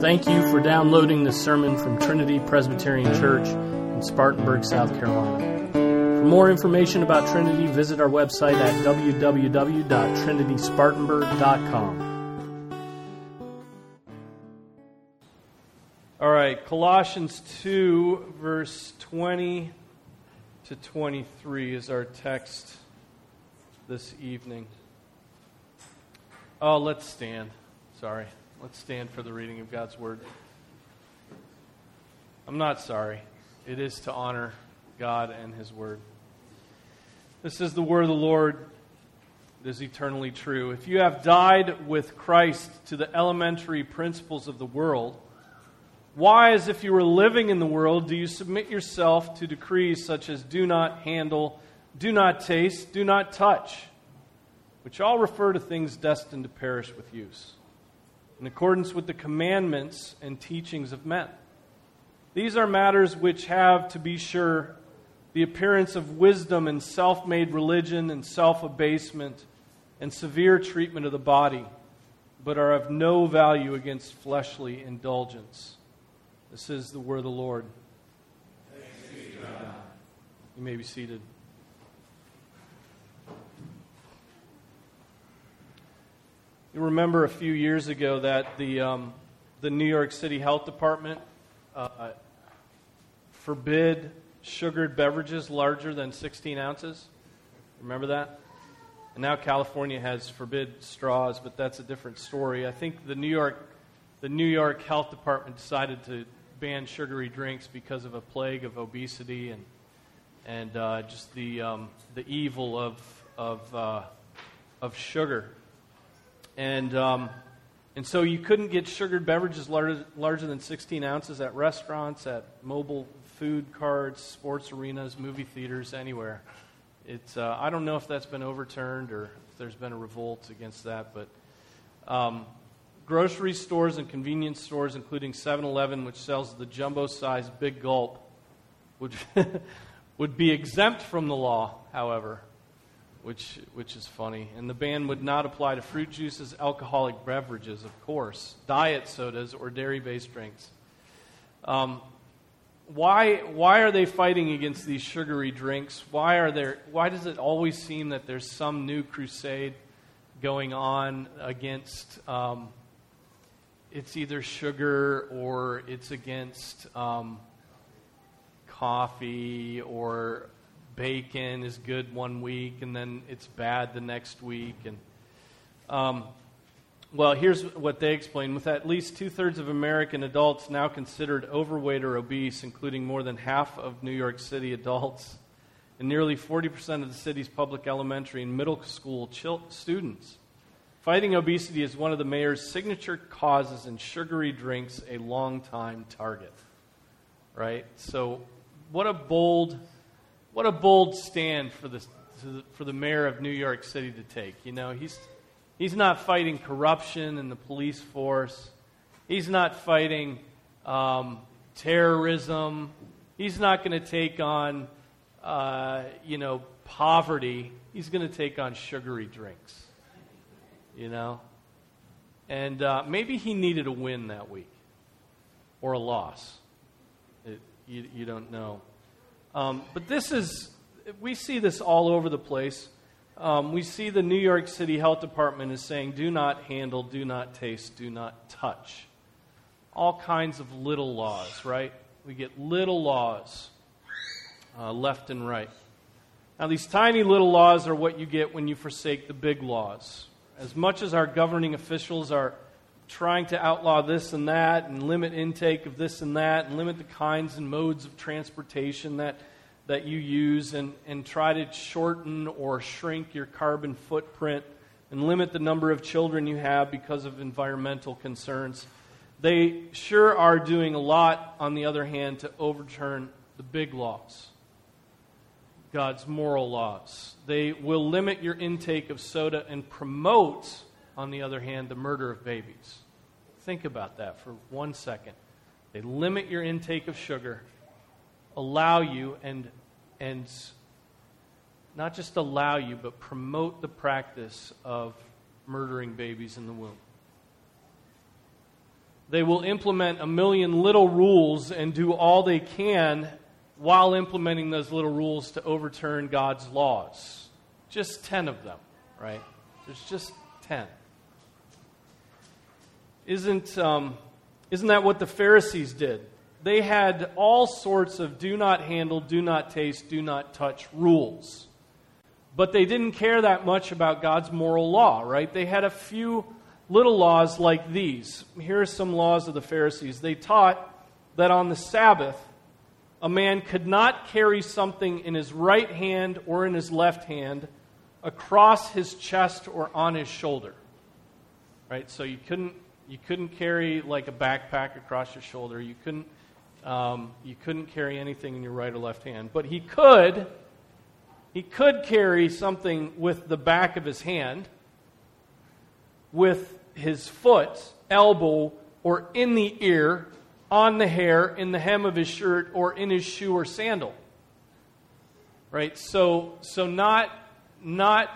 Thank you for downloading this sermon from Trinity Presbyterian Church in Spartanburg, South Carolina. For more information about Trinity, visit our website at www.trinityspartanburg.com. All right, Colossians 2, verse 20 to 23 is our text this evening. Oh, let's stand. Sorry. Let's stand for the reading of God's Word. I'm not sorry. It is to honor God and His Word. This is the Word of the Lord. It is eternally true. If you have died with Christ to the elementary principles of the world, why, as if you were living in the world, do you submit yourself to decrees such as do not handle, do not taste, do not touch, which all refer to things destined to perish with use? In accordance with the commandments and teachings of men. These are matters which have, to be sure, the appearance of wisdom and self made religion and self abasement and severe treatment of the body, but are of no value against fleshly indulgence. This is the word of the Lord. You may be seated. You remember a few years ago that the, um, the New York City Health Department uh, forbid sugared beverages larger than 16 ounces? Remember that? And now California has forbid straws, but that's a different story. I think the New York, the New York Health Department decided to ban sugary drinks because of a plague of obesity and, and uh, just the, um, the evil of, of, uh, of sugar. And, um, and so you couldn't get sugared beverages larger, larger than 16 ounces at restaurants, at mobile food carts, sports arenas, movie theaters, anywhere. It's, uh, I don't know if that's been overturned or if there's been a revolt against that, but um, grocery stores and convenience stores, including 7 Eleven, which sells the jumbo sized big gulp, would, would be exempt from the law, however which, which is funny. And the ban would not apply to fruit juices, alcoholic beverages, of course, diet sodas, or dairy based drinks. Um, why, why are they fighting against these sugary drinks? Why, are there, why does it always seem that there's some new crusade going on against um, it's either sugar or it's against um, coffee or bacon is good one week and then it's bad the next week. And um, well, here's what they explain: with at least two thirds of American adults now considered overweight or obese, including more than half of New York City adults, and nearly 40% of the city's public elementary and middle school chil- students. Fighting obesity is one of the mayor's signature causes, and sugary drinks a long-time target. Right? So, what a bold what a bold stand for the, for the mayor of New York City to take. You know, he's, he's not fighting corruption in the police force, he's not fighting um, terrorism, he's not going to take on, uh, you know, poverty. He's going to take on sugary drinks. You know? And uh, maybe he needed a win that week or a loss. It, you, you don't know. Um, but this is, we see this all over the place. Um, we see the New York City Health Department is saying, do not handle, do not taste, do not touch. All kinds of little laws, right? We get little laws uh, left and right. Now, these tiny little laws are what you get when you forsake the big laws. As much as our governing officials are trying to outlaw this and that and limit intake of this and that and limit the kinds and modes of transportation that, that you use and, and try to shorten or shrink your carbon footprint and limit the number of children you have because of environmental concerns. They sure are doing a lot, on the other hand, to overturn the big laws, God's moral laws. They will limit your intake of soda and promote on the other hand, the murder of babies. Think about that for one second. They limit your intake of sugar, allow you, and, and not just allow you, but promote the practice of murdering babies in the womb. they will implement a million little rules and do all they can while implementing those little rules to overturn God's laws. Just 10 of them, right? There's just 10. Isn't, um, isn't that what the Pharisees did? They had all sorts of do not handle, do not taste, do not touch rules. But they didn't care that much about God's moral law, right? They had a few little laws like these. Here are some laws of the Pharisees. They taught that on the Sabbath, a man could not carry something in his right hand or in his left hand across his chest or on his shoulder. Right? So you couldn't you couldn't carry like a backpack across your shoulder. You couldn't um, you couldn't carry anything in your right or left hand. But he could he could carry something with the back of his hand, with his foot, elbow, or in the ear, on the hair, in the hem of his shirt, or in his shoe or sandal. Right? So, so not, not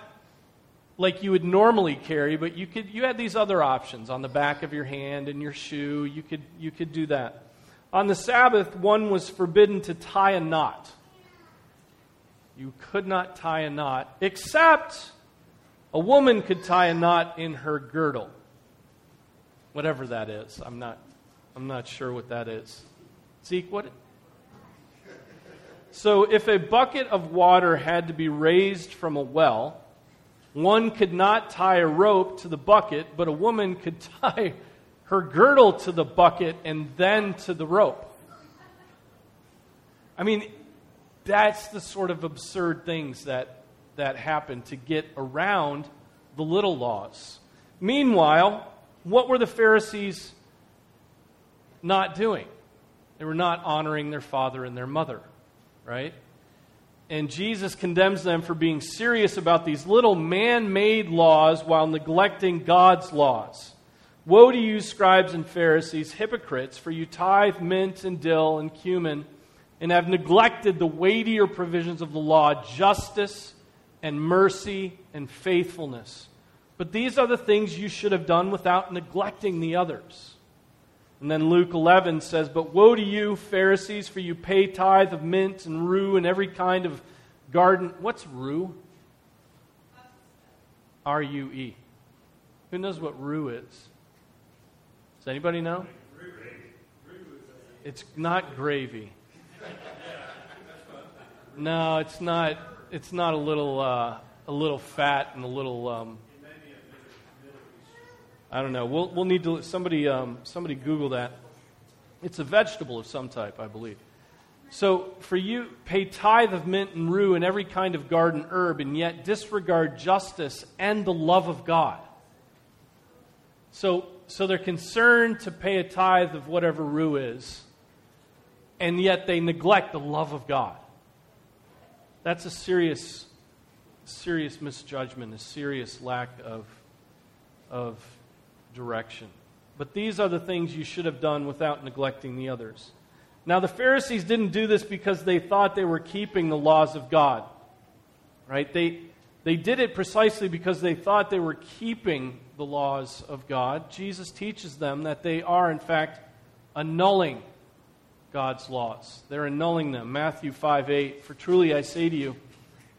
like you would normally carry, but you could you had these other options on the back of your hand and your shoe. You could you could do that. On the Sabbath, one was forbidden to tie a knot. You could not tie a knot, except a woman could tie a knot in her girdle. Whatever that is. I'm not, I'm not sure what that is. Zeke, what? So, if a bucket of water had to be raised from a well, one could not tie a rope to the bucket, but a woman could tie her girdle to the bucket and then to the rope. I mean, that's the sort of absurd things that, that happen to get around the little laws. Meanwhile, what were the Pharisees not doing? They were not honoring their father and their mother, right? And Jesus condemns them for being serious about these little man made laws while neglecting God's laws. Woe to you, scribes and Pharisees, hypocrites, for you tithe mint and dill and cumin and have neglected the weightier provisions of the law justice and mercy and faithfulness. But these are the things you should have done without neglecting the others. And then Luke 11 says, But woe to you, Pharisees, for you pay tithe of mint and rue and every kind of garden. What's rue? R U E. Who knows what rue is? Does anybody know? It's not gravy. No, it's not. It's not a little uh, a little fat and a little. Um, I don't know. We'll we'll need to somebody um, somebody Google that. It's a vegetable of some type, I believe. So for you, pay tithe of mint and rue and every kind of garden herb, and yet disregard justice and the love of God. So so they're concerned to pay a tithe of whatever rue is, and yet they neglect the love of God. That's a serious, serious misjudgment, a serious lack of, of direction. But these are the things you should have done without neglecting the others. Now, the Pharisees didn't do this because they thought they were keeping the laws of God. Right? They, they did it precisely because they thought they were keeping the laws of God. Jesus teaches them that they are, in fact, annulling God's laws. They're annulling them. Matthew 5 8. For truly I say to you,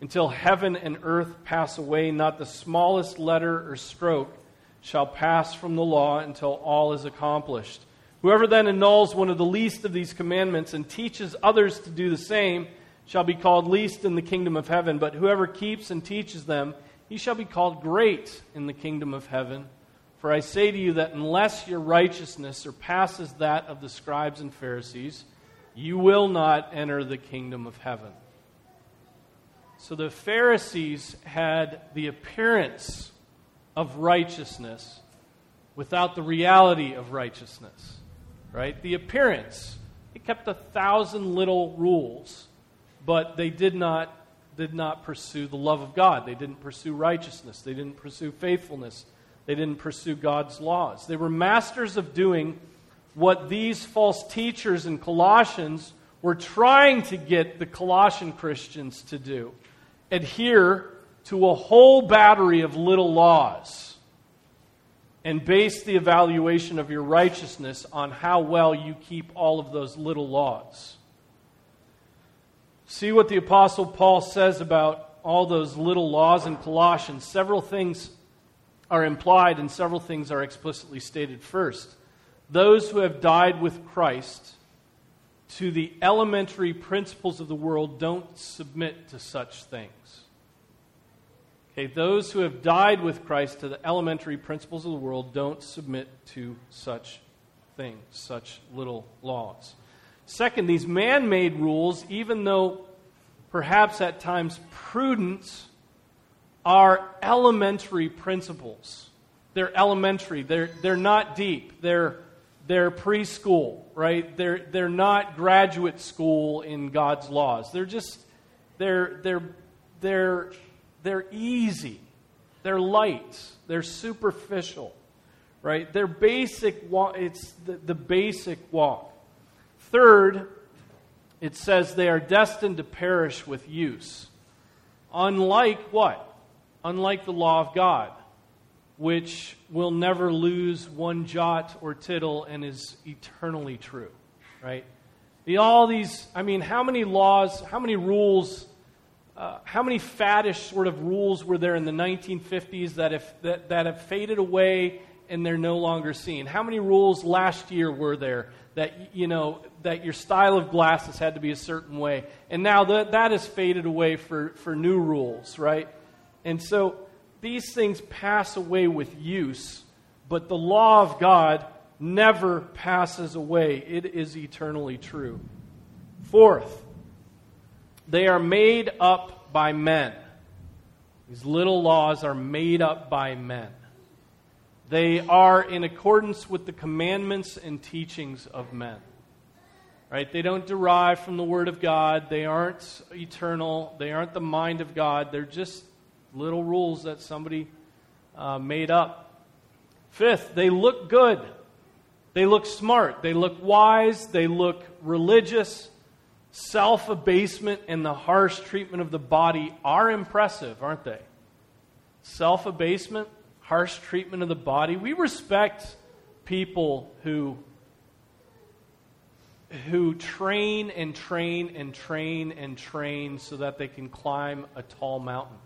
until heaven and earth pass away, not the smallest letter or stroke shall pass from the law until all is accomplished. Whoever then annuls one of the least of these commandments and teaches others to do the same shall be called least in the kingdom of heaven. But whoever keeps and teaches them, he shall be called great in the kingdom of heaven. For I say to you that unless your righteousness surpasses that of the scribes and Pharisees, you will not enter the kingdom of heaven. So the Pharisees had the appearance of righteousness without the reality of righteousness. Right? The appearance. They kept a thousand little rules, but they did not did not pursue the love of God. They didn't pursue righteousness. They didn't pursue faithfulness. They didn't pursue God's laws. They were masters of doing what these false teachers in Colossians were trying to get the Colossian Christians to do adhere to a whole battery of little laws. and base the evaluation of your righteousness on how well you keep all of those little laws. See what the Apostle Paul says about all those little laws in Colossians. Several things are implied and several things are explicitly stated. First, those who have died with Christ to the elementary principles of the world don't submit to such things. Okay, those who have died with Christ to the elementary principles of the world don't submit to such things, such little laws. Second, these man made rules, even though perhaps at times prudent, are elementary principles. They're elementary, they're, they're not deep, they're, they're preschool, right? They're, they're not graduate school in God's laws. They're just, they're, they're, they're they're easy, they're light, they're superficial, right? They're basic, it's the, the basic walk. Third, it says they are destined to perish with use. Unlike what? Unlike the law of God, which will never lose one jot or tittle and is eternally true, right? The, all these, I mean, how many laws, how many rules uh, how many faddish sort of rules were there in the 1950s that have, that, that have faded away and they're no longer seen? How many rules last year were there that, you know, that your style of glasses had to be a certain way? And now that, that has faded away for, for new rules, right? And so these things pass away with use, but the law of God never passes away. It is eternally true. Fourth, they are made up by men. These little laws are made up by men. They are in accordance with the commandments and teachings of men. Right? They don't derive from the Word of God. They aren't eternal. They aren't the mind of God. They're just little rules that somebody uh, made up. Fifth, they look good. They look smart. They look wise. They look religious self abasement and the harsh treatment of the body are impressive, aren't they? Self abasement, harsh treatment of the body. We respect people who who train and train and train and train so that they can climb a tall mountain.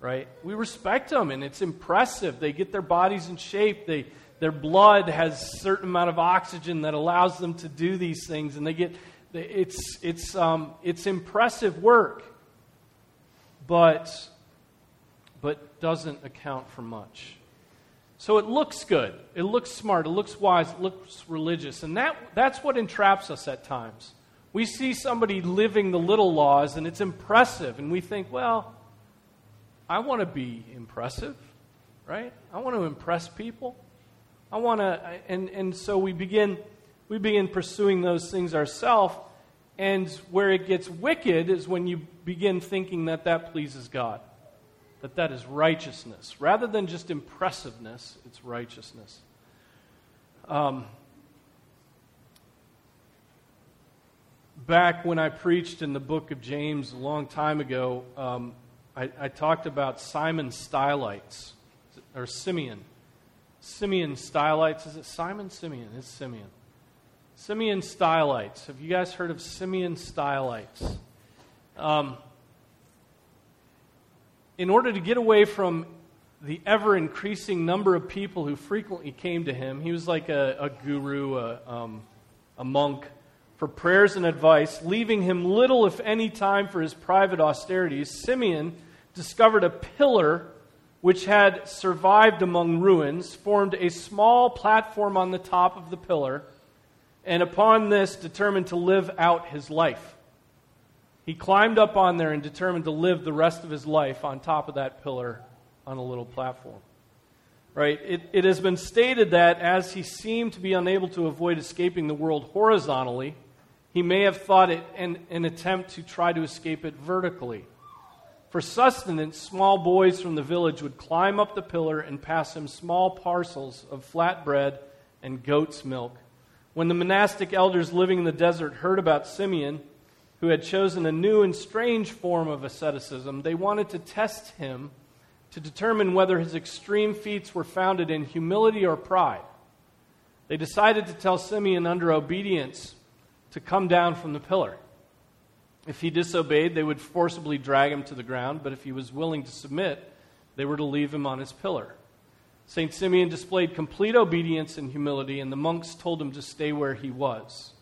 Right? We respect them and it's impressive. They get their bodies in shape. They their blood has a certain amount of oxygen that allows them to do these things and they get it's, it's, um, it's impressive work, but, but doesn't account for much. So it looks good. It looks smart. It looks wise. It looks religious. And that, that's what entraps us at times. We see somebody living the little laws, and it's impressive. And we think, well, I want to be impressive, right? I want to impress people. I want to, and, and so we begin we begin pursuing those things ourselves. And where it gets wicked is when you begin thinking that that pleases God, that that is righteousness. Rather than just impressiveness, it's righteousness. Um, back when I preached in the book of James a long time ago, um, I, I, talked about Simon Stylites, or Simeon. Simeon Stylites. Is it Simon? Simeon. It's Simeon. Simeon Stylites. Have you guys heard of Simeon Stylites? Um, in order to get away from the ever increasing number of people who frequently came to him, he was like a, a guru, a, um, a monk, for prayers and advice, leaving him little, if any, time for his private austerities. Simeon discovered a pillar which had survived among ruins, formed a small platform on the top of the pillar and upon this determined to live out his life. He climbed up on there and determined to live the rest of his life on top of that pillar on a little platform. Right? It, it has been stated that as he seemed to be unable to avoid escaping the world horizontally, he may have thought it an, an attempt to try to escape it vertically. For sustenance, small boys from the village would climb up the pillar and pass him small parcels of flat bread and goat's milk when the monastic elders living in the desert heard about Simeon, who had chosen a new and strange form of asceticism, they wanted to test him to determine whether his extreme feats were founded in humility or pride. They decided to tell Simeon under obedience to come down from the pillar. If he disobeyed, they would forcibly drag him to the ground, but if he was willing to submit, they were to leave him on his pillar. St. Simeon displayed complete obedience and humility, and the monks told him to stay where he was.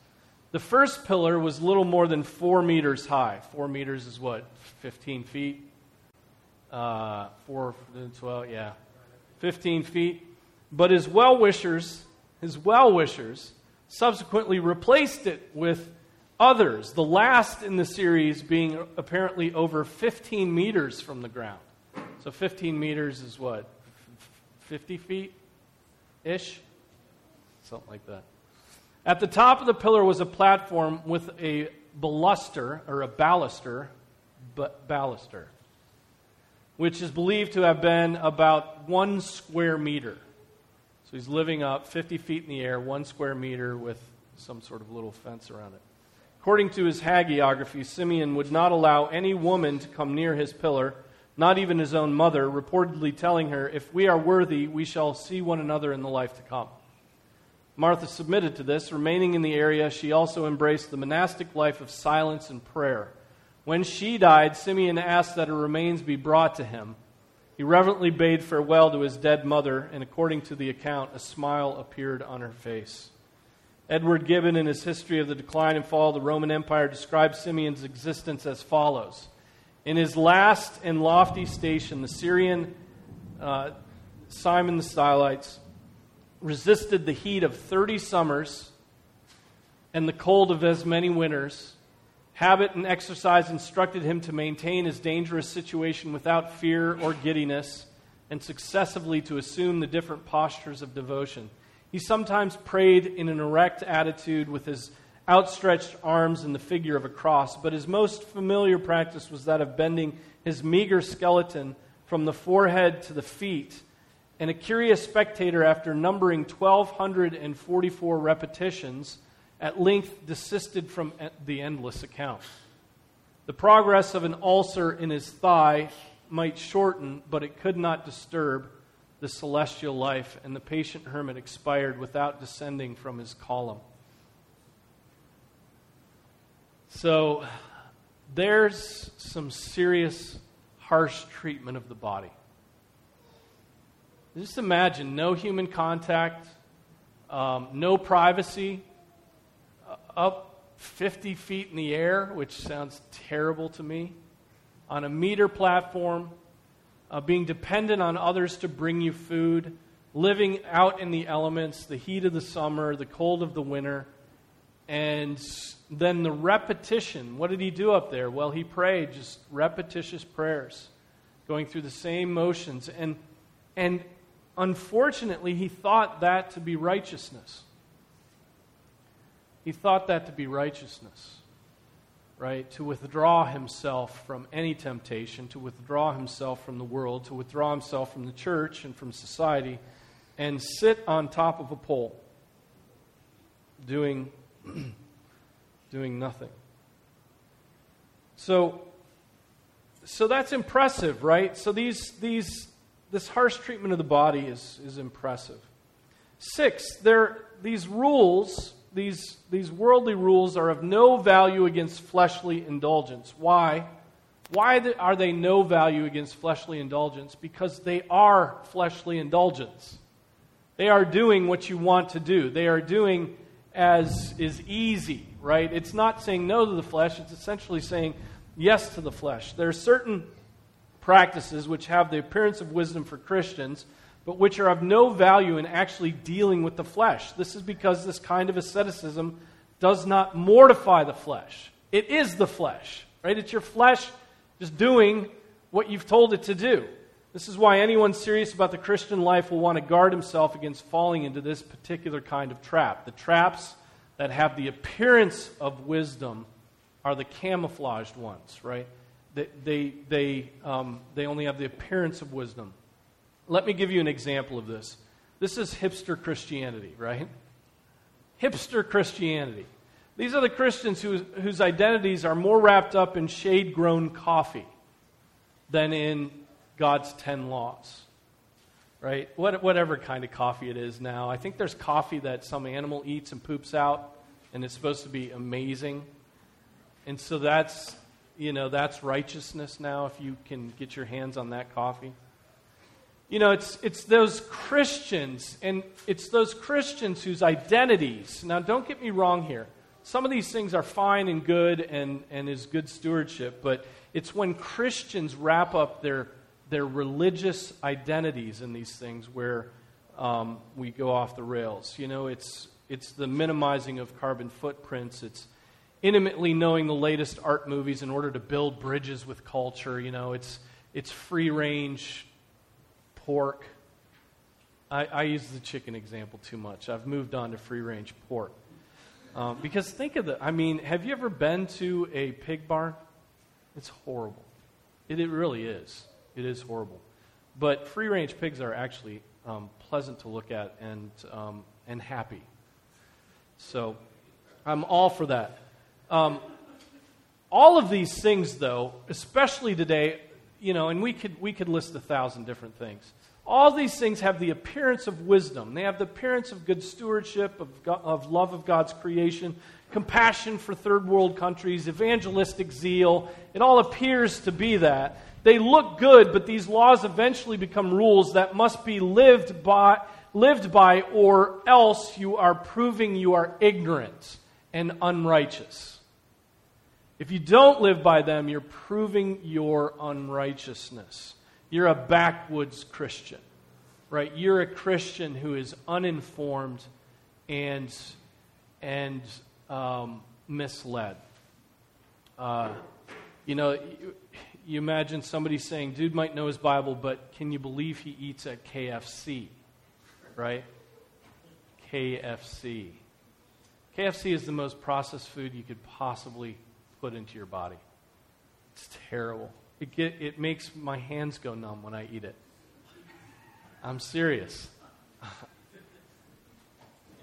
The first pillar was little more than four meters high. Four meters is what? 15 feet? Uh, four, 12, yeah. 15 feet. But his well wishers, his well wishers, subsequently replaced it with others, the last in the series being apparently over 15 meters from the ground. So 15 meters is what? 50 feet ish? Something like that. At the top of the pillar was a platform with a baluster, or a baluster, but baluster, which is believed to have been about one square meter. So he's living up 50 feet in the air, one square meter with some sort of little fence around it. According to his hagiography, Simeon would not allow any woman to come near his pillar, not even his own mother, reportedly telling her, If we are worthy, we shall see one another in the life to come. Martha submitted to this. Remaining in the area, she also embraced the monastic life of silence and prayer. When she died, Simeon asked that her remains be brought to him. He reverently bade farewell to his dead mother, and according to the account, a smile appeared on her face. Edward Gibbon, in his History of the Decline and Fall of the Roman Empire, describes Simeon's existence as follows In his last and lofty station, the Syrian uh, Simon the Stylites resisted the heat of 30 summers and the cold of as many winters. Habit and exercise instructed him to maintain his dangerous situation without fear or giddiness and successively to assume the different postures of devotion. He sometimes prayed in an erect attitude with his outstretched arms in the figure of a cross, but his most familiar practice was that of bending his meager skeleton from the forehead to the feet. And a curious spectator, after numbering 1,244 repetitions, at length desisted from the endless account. The progress of an ulcer in his thigh might shorten, but it could not disturb the celestial life, and the patient hermit expired without descending from his column. So there's some serious, harsh treatment of the body. Just imagine no human contact, um, no privacy, uh, up 50 feet in the air, which sounds terrible to me, on a meter platform uh, being dependent on others to bring you food, living out in the elements, the heat of the summer, the cold of the winter, and then the repetition. What did he do up there? Well, he prayed just repetitious prayers, going through the same motions. And, and unfortunately, he thought that to be righteousness. He thought that to be righteousness right? To withdraw himself from any temptation, to withdraw himself from the world, to withdraw himself from the church and from society, and sit on top of a pole doing, doing nothing. So, so that's impressive, right? So these, these, this harsh treatment of the body is, is impressive. Six, there, these rules these, these worldly rules are of no value against fleshly indulgence. Why? Why are they no value against fleshly indulgence? Because they are fleshly indulgence. They are doing what you want to do. They are doing as is easy, right? It's not saying no to the flesh, it's essentially saying yes to the flesh. There are certain practices which have the appearance of wisdom for Christians but which are of no value in actually dealing with the flesh. This is because this kind of asceticism does not mortify the flesh. It is the flesh, right? It's your flesh just doing what you've told it to do. This is why anyone serious about the Christian life will want to guard himself against falling into this particular kind of trap. The traps that have the appearance of wisdom are the camouflaged ones, right? They, they, they, um, they only have the appearance of wisdom. Let me give you an example of this. This is hipster Christianity, right? Hipster Christianity. These are the Christians who, whose identities are more wrapped up in shade grown coffee than in God's 10 laws. Right? What, whatever kind of coffee it is now. I think there's coffee that some animal eats and poops out, and it's supposed to be amazing. And so that's, you know, that's righteousness now if you can get your hands on that coffee. You know, it's, it's those Christians, and it's those Christians whose identities, now don't get me wrong here. Some of these things are fine and good and, and is good stewardship, but it's when Christians wrap up their, their religious identities in these things where um, we go off the rails. You know, it's, it's the minimizing of carbon footprints, it's intimately knowing the latest art movies in order to build bridges with culture. You know, it's, it's free range pork. I, I use the chicken example too much. I've moved on to free range pork. Um, because think of the, I mean, have you ever been to a pig barn? It's horrible. It, it really is. It is horrible. But free range pigs are actually um, pleasant to look at and, um, and happy. So I'm all for that. Um, all of these things, though, especially today, you know, and we could, we could list a thousand different things. All these things have the appearance of wisdom. They have the appearance of good stewardship, of, God, of love of God's creation, compassion for third world countries, evangelistic zeal. It all appears to be that. They look good, but these laws eventually become rules that must be lived by, lived by or else you are proving you are ignorant and unrighteous. If you don't live by them, you're proving your unrighteousness. You're a backwoods Christian, right? You're a Christian who is uninformed and, and um, misled. Uh, you know, you, imagine somebody saying, dude might know his Bible, but can you believe he eats at KFC? Right? KFC. KFC is the most processed food you could possibly put into your body. It's terrible. It, get, it makes my hands go numb when I eat it. I'm serious.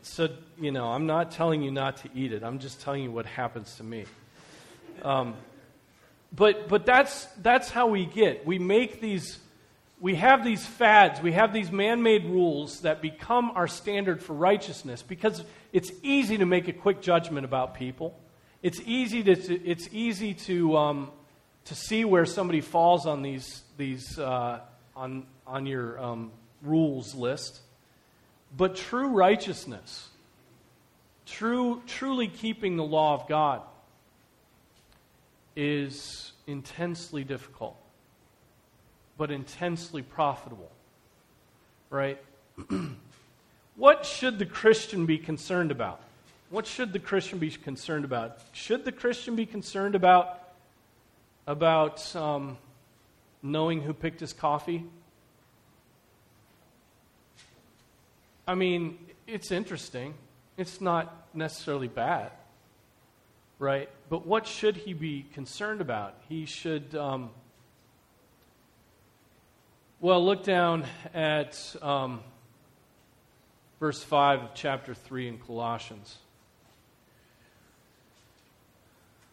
so, you know, I'm not telling you not to eat it. I'm just telling you what happens to me. Um, but but that's, that's how we get. We make these, we have these fads, we have these man made rules that become our standard for righteousness because it's easy to make a quick judgment about people. It's easy to, it's easy to, um, to see where somebody falls on these, these uh, on, on your um, rules list. But true righteousness, true, truly keeping the law of God, is intensely difficult, but intensely profitable. Right? what should the Christian be concerned about? What should the Christian be concerned about? Should the Christian be concerned about about um, knowing who picked his coffee? I mean, it's interesting. It's not necessarily bad, right? But what should he be concerned about? He should, um, well, look down at um, verse 5 of chapter 3 in Colossians.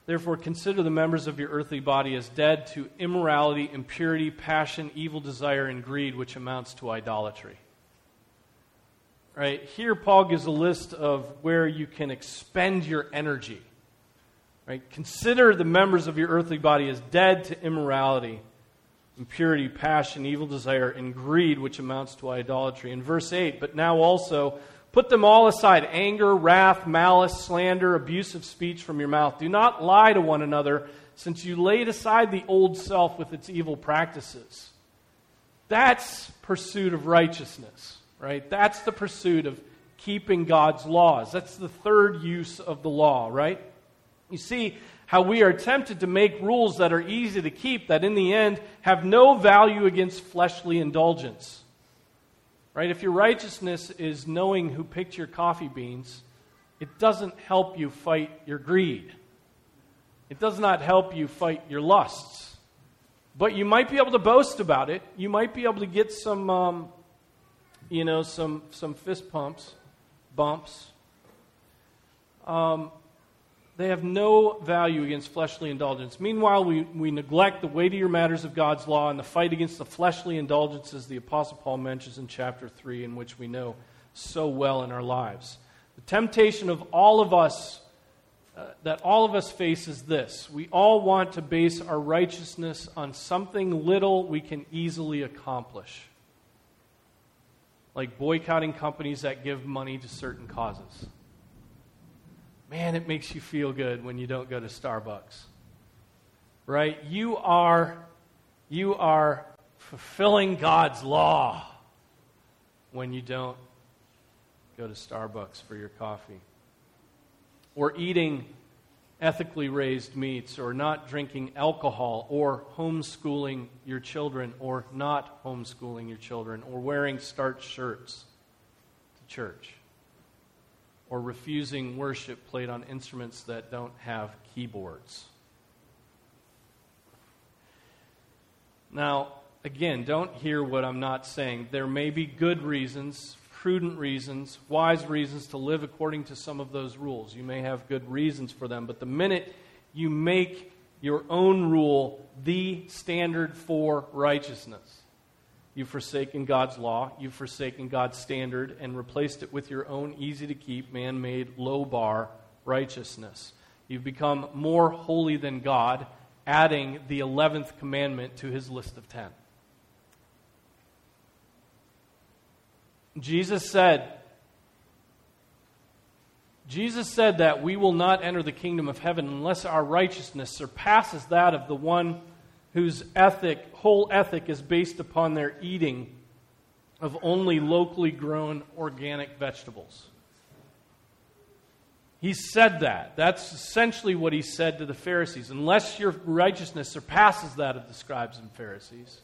Therefore, consider the members of your earthly body as dead to immorality, impurity, passion, evil desire, and greed, which amounts to idolatry. Right? Here, Paul gives a list of where you can expend your energy. Right? Consider the members of your earthly body as dead to immorality, impurity, passion, evil desire, and greed, which amounts to idolatry. In verse 8, but now also Put them all aside anger, wrath, malice, slander, abusive speech from your mouth. Do not lie to one another, since you laid aside the old self with its evil practices. That's pursuit of righteousness, right? That's the pursuit of keeping God's laws. That's the third use of the law, right? You see how we are tempted to make rules that are easy to keep, that in the end have no value against fleshly indulgence. Right? If your righteousness is knowing who picked your coffee beans, it doesn't help you fight your greed. It does not help you fight your lusts. But you might be able to boast about it. You might be able to get some, um, you know, some, some fist pumps, bumps. Um, they have no value against fleshly indulgence. Meanwhile, we, we neglect the weightier matters of God's law and the fight against the fleshly indulgences the Apostle Paul mentions in chapter 3, in which we know so well in our lives. The temptation of all of us, uh, that all of us face, is this we all want to base our righteousness on something little we can easily accomplish, like boycotting companies that give money to certain causes. Man, it makes you feel good when you don't go to Starbucks. Right? You are you are fulfilling God's law when you don't go to Starbucks for your coffee. Or eating ethically raised meats, or not drinking alcohol, or homeschooling your children, or not homeschooling your children, or wearing starched shirts to church or refusing worship played on instruments that don't have keyboards. Now, again, don't hear what I'm not saying. There may be good reasons, prudent reasons, wise reasons to live according to some of those rules. You may have good reasons for them, but the minute you make your own rule the standard for righteousness, You've forsaken God's law. You've forsaken God's standard and replaced it with your own easy to keep, man made, low bar righteousness. You've become more holy than God, adding the 11th commandment to his list of 10. Jesus said, Jesus said that we will not enter the kingdom of heaven unless our righteousness surpasses that of the one whose ethic, whole ethic is based upon their eating of only locally grown organic vegetables. He said that. That's essentially what he said to the Pharisees. Unless your righteousness surpasses that of the scribes and Pharisees,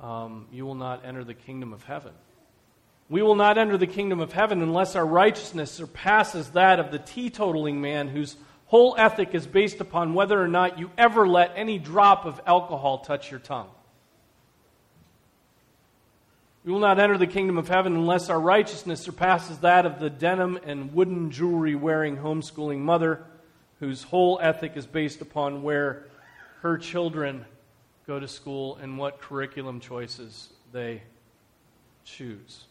um, you will not enter the kingdom of heaven. We will not enter the kingdom of heaven unless our righteousness surpasses that of the teetotaling man whose whole ethic is based upon whether or not you ever let any drop of alcohol touch your tongue. We will not enter the kingdom of heaven unless our righteousness surpasses that of the denim and wooden jewelry wearing homeschooling mother whose whole ethic is based upon where her children go to school and what curriculum choices they choose.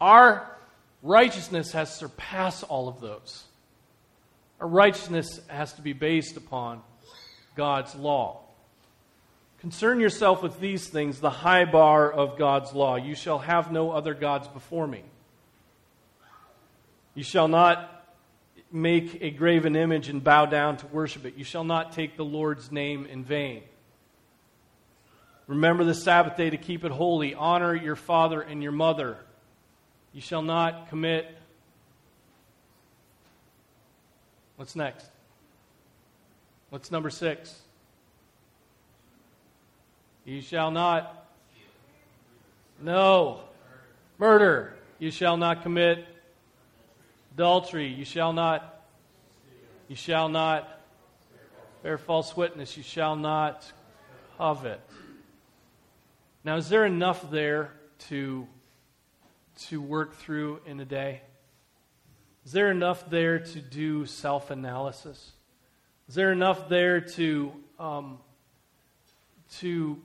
Our righteousness has surpassed all of those. Our righteousness has to be based upon God's law. Concern yourself with these things, the high bar of God's law. You shall have no other gods before me. You shall not make a graven image and bow down to worship it. You shall not take the Lord's name in vain. Remember the Sabbath day to keep it holy. Honor your father and your mother. You shall not commit What's next? What's number six? You shall not. No. Murder. You shall not commit adultery. You shall not. You shall not bear false witness. You shall not covet. Now, is there enough there to, to work through in a day? Is there enough there to do self analysis? Is there enough there to, um, to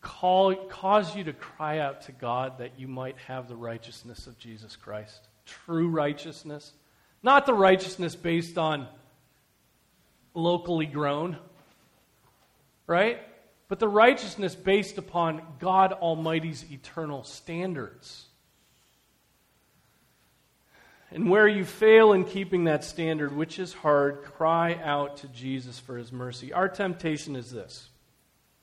call, cause you to cry out to God that you might have the righteousness of Jesus Christ? True righteousness. Not the righteousness based on locally grown, right? But the righteousness based upon God Almighty's eternal standards. And where you fail in keeping that standard, which is hard, cry out to Jesus for his mercy. Our temptation is this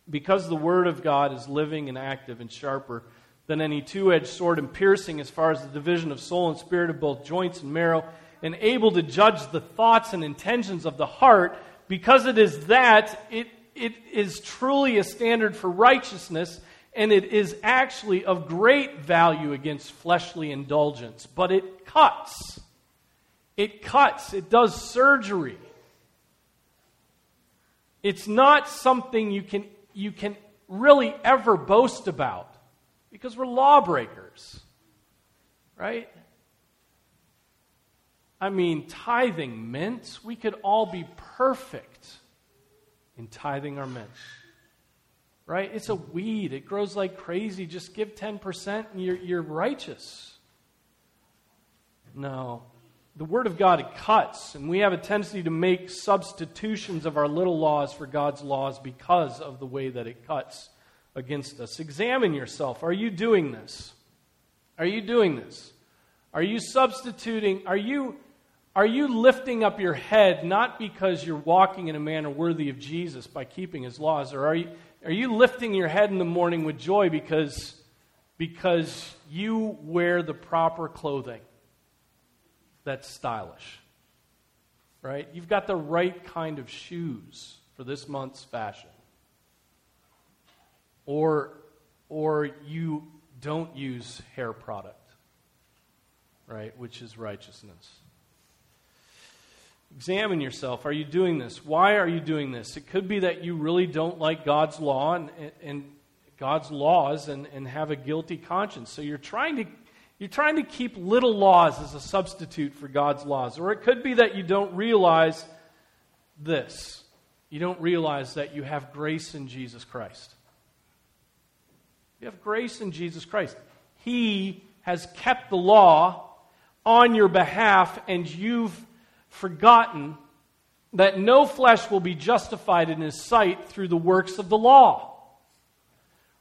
because the Word of God is living and active and sharper than any two edged sword and piercing as far as the division of soul and spirit of both joints and marrow, and able to judge the thoughts and intentions of the heart, because it is that, it, it is truly a standard for righteousness and it is actually of great value against fleshly indulgence, but it cuts. It cuts, it does surgery. It's not something you can, you can really ever boast about because we're lawbreakers, right? I mean, tithing mint. We could all be perfect in tithing our mint. Right? It's a weed. It grows like crazy. Just give 10% and you're, you're righteous. No. The Word of God, cuts, and we have a tendency to make substitutions of our little laws for God's laws because of the way that it cuts against us. Examine yourself. Are you doing this? Are you doing this? Are you substituting? Are you, are you lifting up your head not because you're walking in a manner worthy of Jesus by keeping his laws? Or are you, are you lifting your head in the morning with joy because, because you wear the proper clothing that's stylish? Right? You've got the right kind of shoes for this month's fashion. Or, or you don't use hair product, right, which is righteousness. Examine yourself. Are you doing this? Why are you doing this? It could be that you really don't like God's law and, and God's laws and, and have a guilty conscience. So you're trying to you're trying to keep little laws as a substitute for God's laws. Or it could be that you don't realize this. You don't realize that you have grace in Jesus Christ. You have grace in Jesus Christ. He has kept the law on your behalf, and you've forgotten that no flesh will be justified in his sight through the works of the law.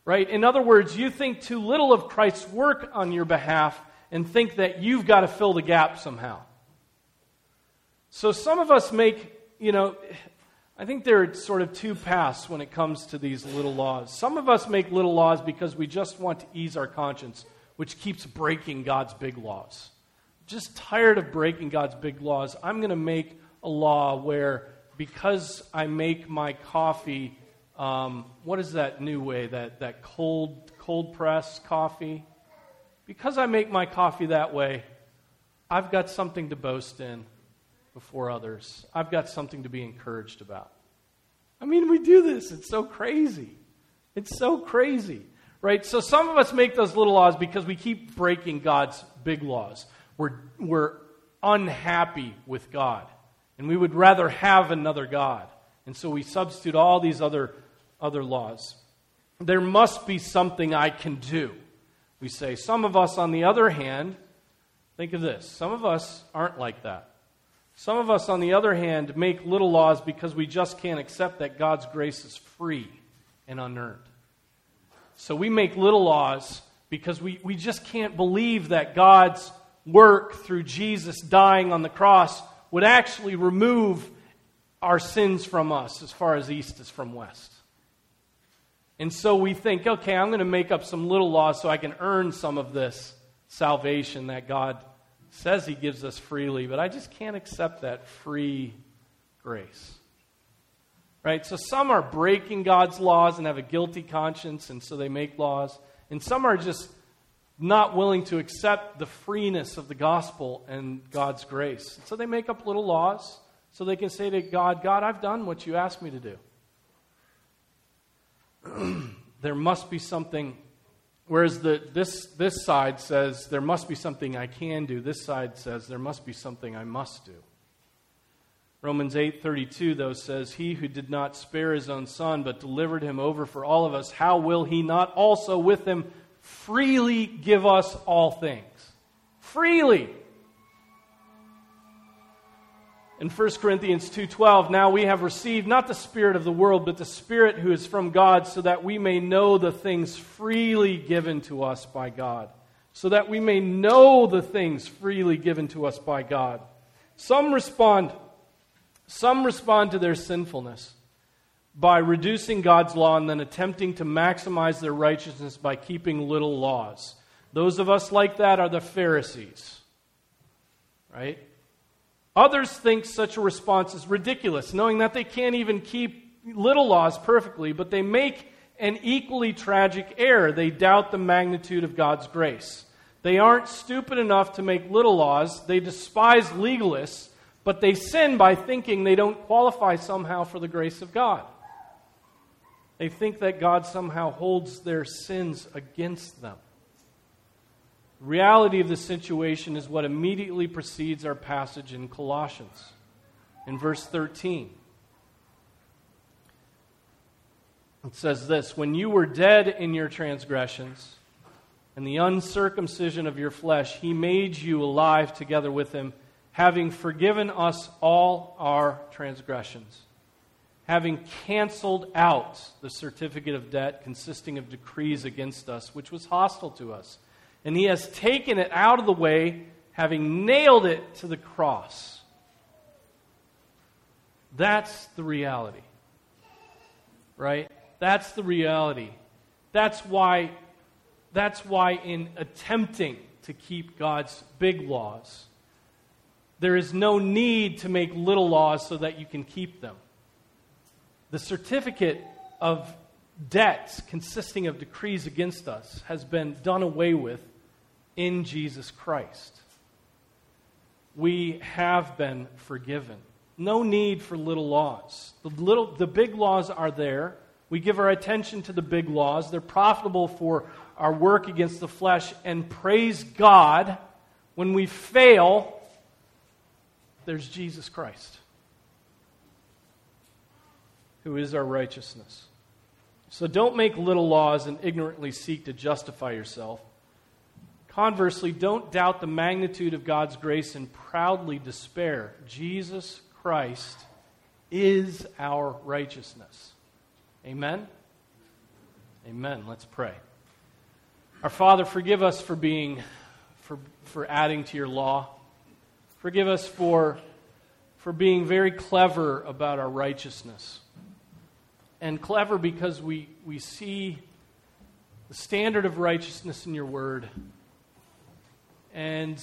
Right? In other words, you think too little of Christ's work on your behalf and think that you've got to fill the gap somehow. So some of us make, you know, I think there are sort of two paths when it comes to these little laws. Some of us make little laws because we just want to ease our conscience, which keeps breaking God's big laws just tired of breaking God's big laws. I'm going to make a law where because I make my coffee, um, what is that new way, that, that cold, cold press coffee? Because I make my coffee that way, I've got something to boast in before others. I've got something to be encouraged about. I mean, we do this. It's so crazy. It's so crazy, right? So some of us make those little laws because we keep breaking God's big laws. We're, we're unhappy with God. And we would rather have another God. And so we substitute all these other, other laws. There must be something I can do. We say, some of us, on the other hand, think of this. Some of us aren't like that. Some of us, on the other hand, make little laws because we just can't accept that God's grace is free and unearned. So we make little laws because we, we just can't believe that God's work through Jesus dying on the cross would actually remove our sins from us as far as east is from west. And so we think, okay, I'm going to make up some little laws so I can earn some of this salvation that God says He gives us freely, but I just can't accept that free grace. Right? So some are breaking God's laws and have a guilty conscience, and so they make laws. And some are just not willing to accept the freeness of the gospel and God's grace. So they make up little laws so they can say to God, God, I've done what you asked me to do. there must be something whereas the, this, this side says there must be something i can do this side says there must be something i must do romans 8.32 though says he who did not spare his own son but delivered him over for all of us how will he not also with him freely give us all things. Freely. In 1 Corinthians 2:12, now we have received not the spirit of the world, but the spirit who is from God, so that we may know the things freely given to us by God. So that we may know the things freely given to us by God. Some respond some respond to their sinfulness by reducing God's law and then attempting to maximize their righteousness by keeping little laws. Those of us like that are the Pharisees. Right? Others think such a response is ridiculous, knowing that they can't even keep little laws perfectly, but they make an equally tragic error. They doubt the magnitude of God's grace. They aren't stupid enough to make little laws. They despise legalists, but they sin by thinking they don't qualify somehow for the grace of God. They think that God somehow holds their sins against them. The reality of the situation is what immediately precedes our passage in Colossians, in verse 13. It says this When you were dead in your transgressions and the uncircumcision of your flesh, he made you alive together with him, having forgiven us all our transgressions, having canceled out the certificate of debt consisting of decrees against us, which was hostile to us. And he has taken it out of the way, having nailed it to the cross. That's the reality. Right? That's the reality. That's why, that's why in attempting to keep God's big laws, there is no need to make little laws so that you can keep them. The certificate of debts consisting of decrees against us has been done away with in Jesus Christ. We have been forgiven. No need for little laws. The, little, the big laws are there we give our attention to the big laws. They're profitable for our work against the flesh. And praise God, when we fail, there's Jesus Christ, who is our righteousness. So don't make little laws and ignorantly seek to justify yourself. Conversely, don't doubt the magnitude of God's grace and proudly despair. Jesus Christ is our righteousness. Amen? Amen. Let's pray. Our Father, forgive us for being, for, for adding to your law. Forgive us for, for being very clever about our righteousness. And clever because we, we see the standard of righteousness in your word. And,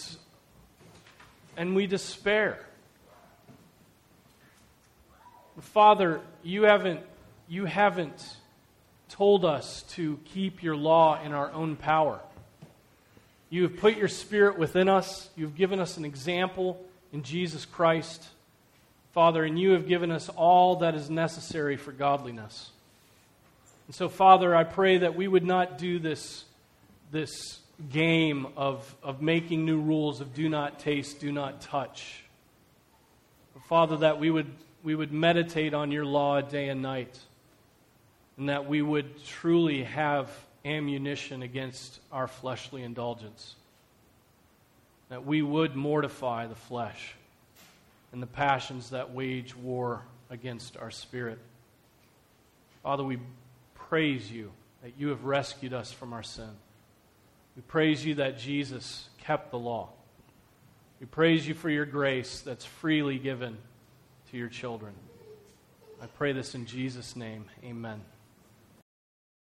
and we despair. Father, you haven't you haven't told us to keep your law in our own power. You have put your spirit within us. You've given us an example in Jesus Christ, Father, and you have given us all that is necessary for godliness. And so, Father, I pray that we would not do this, this game of, of making new rules of do not taste, do not touch. But Father, that we would, we would meditate on your law day and night and that we would truly have ammunition against our fleshly indulgence. That we would mortify the flesh and the passions that wage war against our spirit. Father, we praise you that you have rescued us from our sin. We praise you that Jesus kept the law. We praise you for your grace that's freely given to your children. I pray this in Jesus' name. Amen.